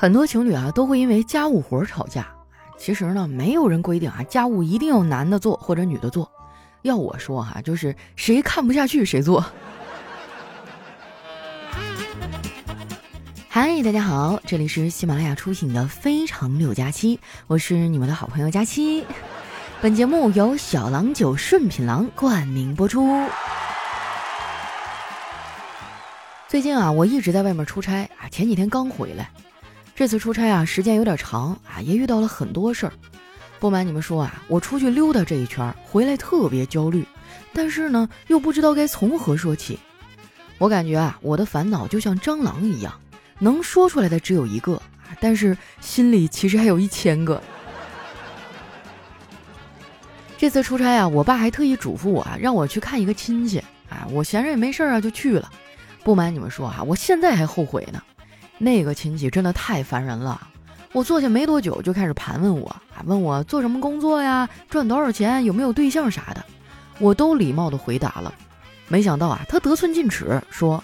很多情侣啊都会因为家务活吵架。其实呢，没有人规定啊家务一定要男的做或者女的做。要我说哈，就是谁看不下去谁做。嗨，大家好，这里是喜马拉雅出品的《非常六加七》，我是你们的好朋友佳期。本节目由小郎酒顺品郎冠名播出。最近啊，我一直在外面出差啊，前几天刚回来。这次出差啊，时间有点长啊，也遇到了很多事儿。不瞒你们说啊，我出去溜达这一圈，回来特别焦虑，但是呢，又不知道该从何说起。我感觉啊，我的烦恼就像蟑螂一样，能说出来的只有一个啊，但是心里其实还有一千个。这次出差啊，我爸还特意嘱咐我啊，让我去看一个亲戚啊，我闲着也没事儿啊，就去了。不瞒你们说啊，我现在还后悔呢。那个亲戚真的太烦人了，我坐下没多久就开始盘问我，啊，问我做什么工作呀，赚多少钱，有没有对象啥的，我都礼貌的回答了。没想到啊，他得寸进尺，说：“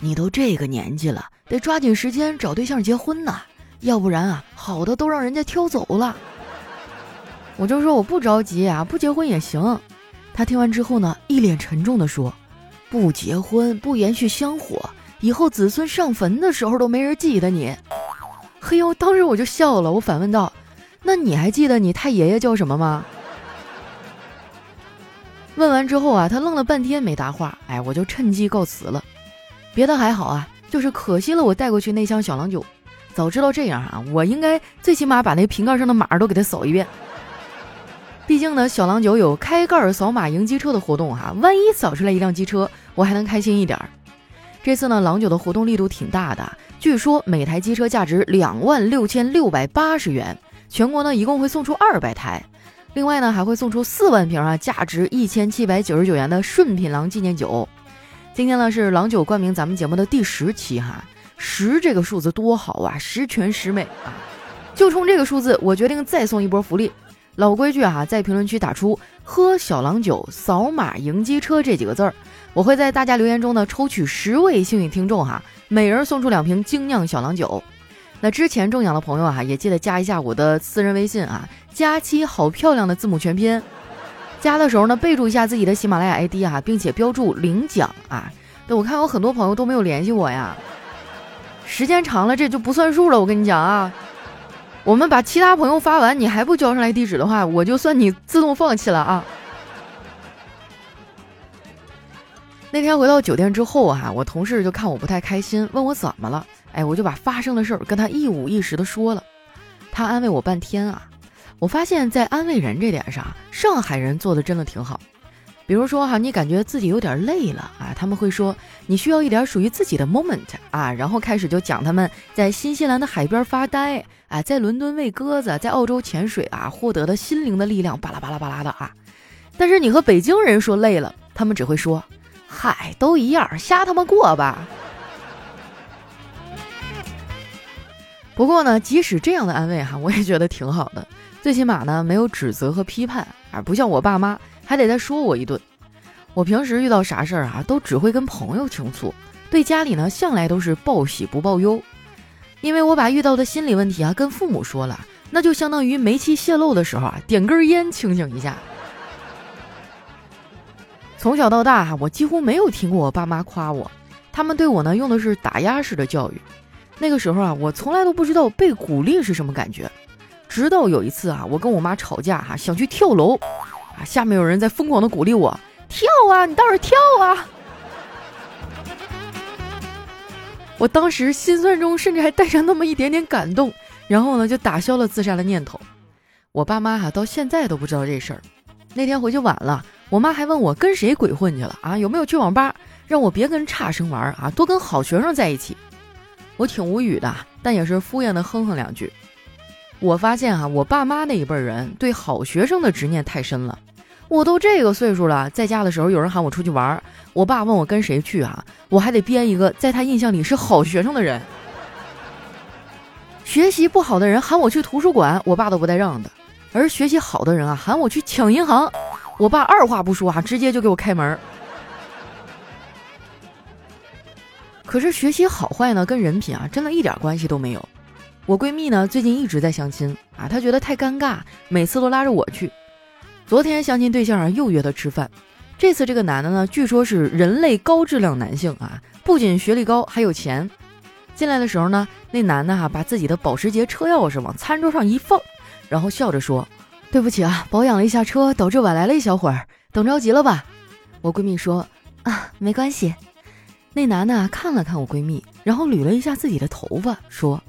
你都这个年纪了，得抓紧时间找对象结婚呐，要不然啊，好的都让人家挑走了。”我就说我不着急啊，不结婚也行。他听完之后呢，一脸沉重的说：“不结婚，不延续香火。”以后子孙上坟的时候都没人记得你，嘿呦！当时我就笑了，我反问道：“那你还记得你太爷爷叫什么吗？”问完之后啊，他愣了半天没答话。哎，我就趁机告辞了。别的还好啊，就是可惜了我带过去那箱小郎酒。早知道这样啊，我应该最起码把那瓶盖上的码都给他扫一遍。毕竟呢，小郎酒有开盖扫码赢机车的活动哈，万一扫出来一辆机车，我还能开心一点儿。这次呢，郎酒的活动力度挺大的，据说每台机车价值两万六千六百八十元，全国呢一共会送出二百台，另外呢还会送出四万瓶啊，价值一千七百九十九元的顺品郎纪念酒。今天呢是郎酒冠名咱们节目的第十期哈，十这个数字多好啊，十全十美啊！就冲这个数字，我决定再送一波福利。老规矩啊，在评论区打出“喝小郎酒，扫码赢机车”这几个字儿。我会在大家留言中呢抽取十位幸运听众哈，每人送出两瓶精酿小郎酒。那之前中奖的朋友啊，也记得加一下我的私人微信啊，佳期好漂亮的字母全拼。加的时候呢，备注一下自己的喜马拉雅 ID 啊，并且标注领奖啊。对我看有很多朋友都没有联系我呀，时间长了这就不算数了。我跟你讲啊，我们把其他朋友发完，你还不交上来地址的话，我就算你自动放弃了啊。那天回到酒店之后啊，我同事就看我不太开心，问我怎么了。哎，我就把发生的事儿跟他一五一十的说了。他安慰我半天啊，我发现，在安慰人这点上，上海人做的真的挺好。比如说哈，你感觉自己有点累了啊，他们会说你需要一点属于自己的 moment 啊，然后开始就讲他们在新西兰的海边发呆啊，在伦敦喂鸽子，在澳洲潜水啊，获得的心灵的力量，巴拉巴拉巴拉的啊。但是你和北京人说累了，他们只会说。嗨，都一样，瞎他妈过吧。不过呢，即使这样的安慰哈，我也觉得挺好的。最起码呢，没有指责和批判啊，不像我爸妈还得再说我一顿。我平时遇到啥事儿啊，都只会跟朋友倾诉，对家里呢，向来都是报喜不报忧。因为我把遇到的心理问题啊，跟父母说了，那就相当于煤气泄漏的时候啊，点根烟清醒一下。从小到大哈，我几乎没有听过我爸妈夸我，他们对我呢用的是打压式的教育。那个时候啊，我从来都不知道被鼓励是什么感觉。直到有一次啊，我跟我妈吵架哈，想去跳楼，啊，下面有人在疯狂的鼓励我跳啊，你倒是跳啊！我当时心酸中甚至还带上那么一点点感动，然后呢就打消了自杀的念头。我爸妈哈到现在都不知道这事儿。那天回去晚了。我妈还问我跟谁鬼混去了啊？有没有去网吧？让我别跟差生玩啊，多跟好学生在一起。我挺无语的，但也是敷衍的哼哼两句。我发现啊，我爸妈那一辈人对好学生的执念太深了。我都这个岁数了，在家的时候有人喊我出去玩，我爸问我跟谁去啊，我还得编一个在他印象里是好学生的人。学习不好的人喊我去图书馆，我爸都不带让的；而学习好的人啊，喊我去抢银行。我爸二话不说啊，直接就给我开门。可是学习好坏呢，跟人品啊，真的一点关系都没有。我闺蜜呢最近一直在相亲啊，她觉得太尴尬，每次都拉着我去。昨天相亲对象啊又约她吃饭，这次这个男的呢据说是人类高质量男性啊，不仅学历高还有钱。进来的时候呢，那男的哈把自己的保时捷车钥匙往餐桌上一放，然后笑着说：“对不起啊，保养了一下车，导致晚来了一小会儿，等着急了吧？”我闺蜜说：“啊，没关系。”那男的看了看我闺蜜，然后捋了一下自己的头发，说：“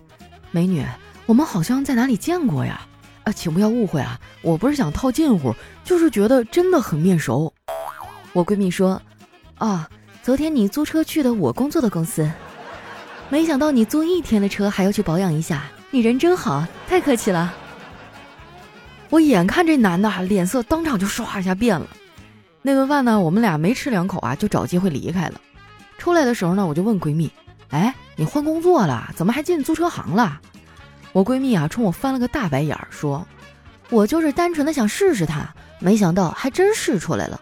美女，我们好像在哪里见过呀？啊，请不要误会啊，我不是想套近乎，就是觉得真的很面熟。”我闺蜜说：“啊，昨天你租车去的我工作的公司。”没想到你租一天的车还要去保养一下，你人真好，太客气了。我眼看这男的脸色当场就唰一下变了。那顿饭呢，我们俩没吃两口啊，就找机会离开了。出来的时候呢，我就问闺蜜：“哎，你换工作了，怎么还进租车行了？”我闺蜜啊，冲我翻了个大白眼儿，说：“我就是单纯的想试试他，没想到还真试出来了。”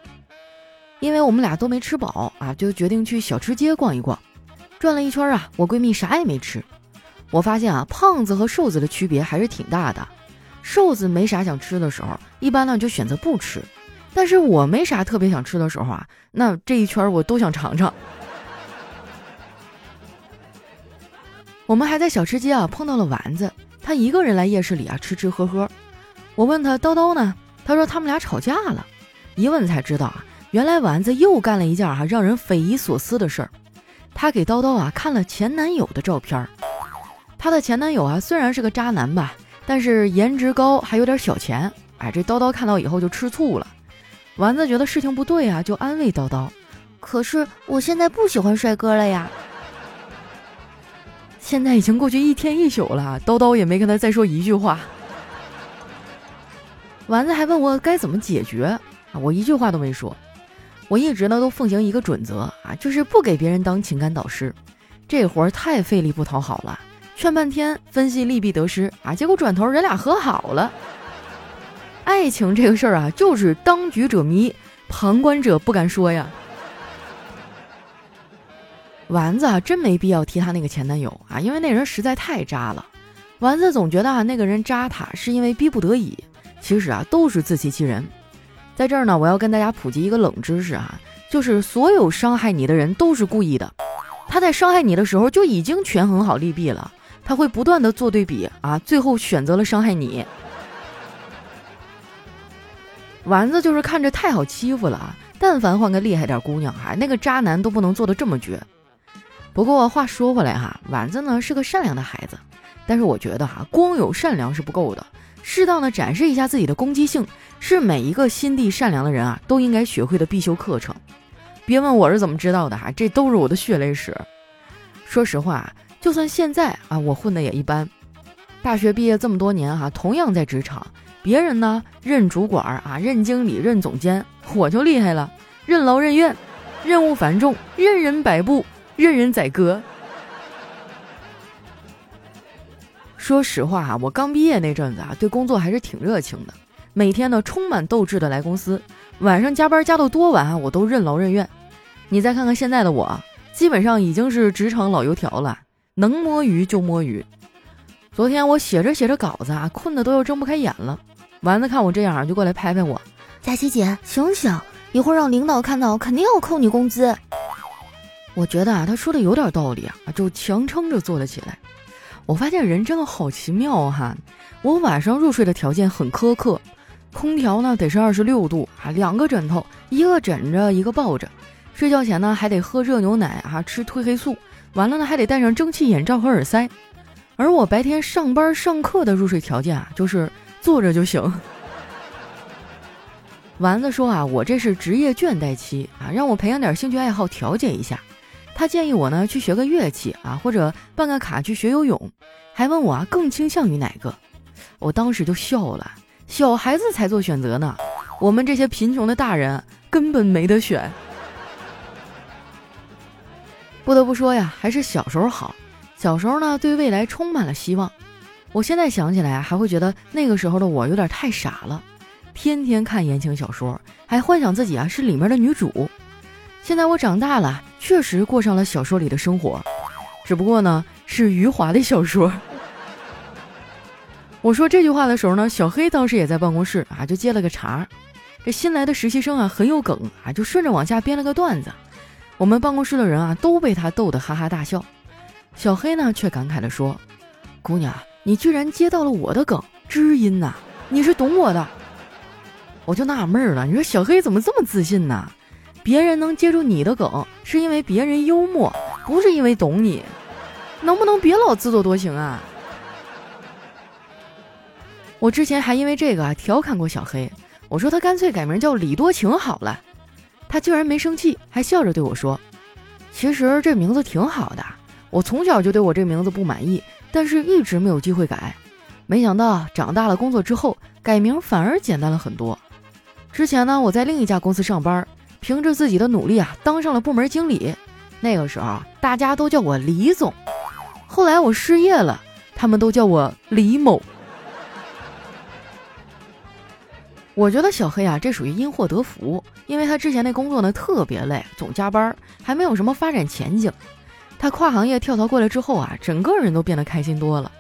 因为我们俩都没吃饱啊，就决定去小吃街逛一逛。转了一圈啊，我闺蜜啥也没吃。我发现啊，胖子和瘦子的区别还是挺大的。瘦子没啥想吃的时候，一般呢就选择不吃。但是我没啥特别想吃的时候啊，那这一圈我都想尝尝。我们还在小吃街啊碰到了丸子，他一个人来夜市里啊吃吃喝喝。我问他叨叨呢，他说他们俩吵架了。一问才知道啊，原来丸子又干了一件啊让人匪夷所思的事儿。她给叨叨啊看了前男友的照片儿，她的前男友啊虽然是个渣男吧，但是颜值高还有点小钱。哎，这叨叨看到以后就吃醋了。丸子觉得事情不对啊，就安慰叨叨：“可是我现在不喜欢帅哥了呀。”现在已经过去一天一宿了，叨叨也没跟他再说一句话。丸子还问我该怎么解决啊，我一句话都没说。我一直呢都奉行一个准则啊，就是不给别人当情感导师，这活儿太费力不讨好了，劝半天分析利弊得失啊，结果转头人俩和好了。爱情这个事儿啊，就是当局者迷，旁观者不敢说呀。丸子啊，真没必要提他那个前男友啊，因为那人实在太渣了。丸子总觉得啊，那个人渣他是因为逼不得已，其实啊，都是自欺欺人。在这儿呢，我要跟大家普及一个冷知识啊，就是所有伤害你的人都是故意的。他在伤害你的时候就已经权衡好利弊了，他会不断的做对比啊，最后选择了伤害你。丸子就是看着太好欺负了啊，但凡换个厉害点姑娘哈，那个渣男都不能做的这么绝。不过话说回来哈，丸子呢是个善良的孩子，但是我觉得哈，光有善良是不够的。适当的展示一下自己的攻击性，是每一个心地善良的人啊都应该学会的必修课程。别问我是怎么知道的哈，这都是我的血泪史。说实话，就算现在啊，我混的也一般。大学毕业这么多年哈，同样在职场，别人呢任主管啊，任经理，任总监，我就厉害了，任劳任怨，任务繁重，任人摆布，任人宰割。说实话啊，我刚毕业那阵子啊，对工作还是挺热情的，每天呢充满斗志的来公司，晚上加班加到多晚啊，我都任劳任怨。你再看看现在的我，基本上已经是职场老油条了，能摸鱼就摸鱼。昨天我写着写着稿子啊，困得都要睁不开眼了。丸子看我这样，就过来拍拍我：“佳琪姐，醒醒，一会儿让领导看到，肯定要扣你工资。”我觉得啊，他说的有点道理啊，就强撑着坐了起来。我发现人真的好奇妙哈！我晚上入睡的条件很苛刻，空调呢得是二十六度啊，两个枕头，一个枕着一个抱着，睡觉前呢还得喝热牛奶啊，吃褪黑素，完了呢还得戴上蒸汽眼罩和耳塞。而我白天上班上课的入睡条件啊，就是坐着就行。丸子说啊，我这是职业倦怠期啊，让我培养点兴趣爱好调节一下。他建议我呢去学个乐器啊，或者办个卡去学游泳，还问我啊更倾向于哪个？我当时就笑了，小孩子才做选择呢，我们这些贫穷的大人根本没得选。不得不说呀，还是小时候好，小时候呢对未来充满了希望。我现在想起来啊，还会觉得那个时候的我有点太傻了，天天看言情小说，还幻想自己啊是里面的女主。现在我长大了，确实过上了小说里的生活，只不过呢是余华的小说。我说这句话的时候呢，小黑当时也在办公室啊，就接了个茬。这新来的实习生啊很有梗啊，就顺着往下编了个段子。我们办公室的人啊都被他逗得哈哈大笑。小黑呢却感慨地说：“姑娘，你居然接到了我的梗，知音呐！你是懂我的。”我就纳闷了，你说小黑怎么这么自信呢？别人能接住你的梗，是因为别人幽默，不是因为懂你。能不能别老自作多情啊？我之前还因为这个啊调侃过小黑，我说他干脆改名叫李多情好了。他居然没生气，还笑着对我说：“其实这名字挺好的，我从小就对我这名字不满意，但是一直没有机会改。没想到长大了工作之后，改名反而简单了很多。之前呢，我在另一家公司上班，凭着自己的努力啊，当上了部门经理。那个时候大家都叫我李总。后来我失业了，他们都叫我李某。”我觉得小黑啊，这属于因祸得福，因为他之前那工作呢特别累，总加班，还没有什么发展前景。他跨行业跳槽过来之后啊，整个人都变得开心多了。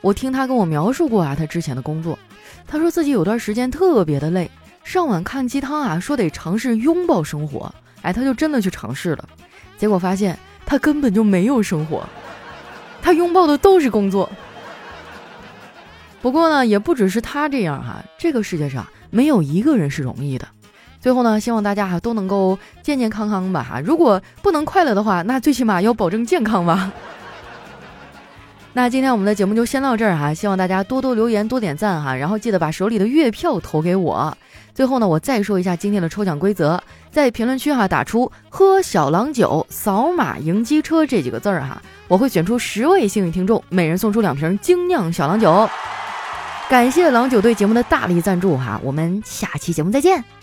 我听他跟我描述过啊，他之前的工作，他说自己有段时间特别的累，上晚看鸡汤啊，说得尝试拥抱生活，哎，他就真的去尝试了，结果发现他根本就没有生活，他拥抱的都是工作。不过呢，也不只是他这样哈，这个世界上。没有一个人是容易的。最后呢，希望大家哈都能够健健康康吧哈。如果不能快乐的话，那最起码要保证健康吧。那今天我们的节目就先到这儿哈，希望大家多多留言、多点赞哈，然后记得把手里的月票投给我。最后呢，我再说一下今天的抽奖规则，在评论区哈打出“喝小郎酒，扫码赢机车”这几个字儿哈，我会选出十位幸运听众，每人送出两瓶精酿小郎酒。感谢郎酒对节目的大力赞助哈，我们下期节目再见。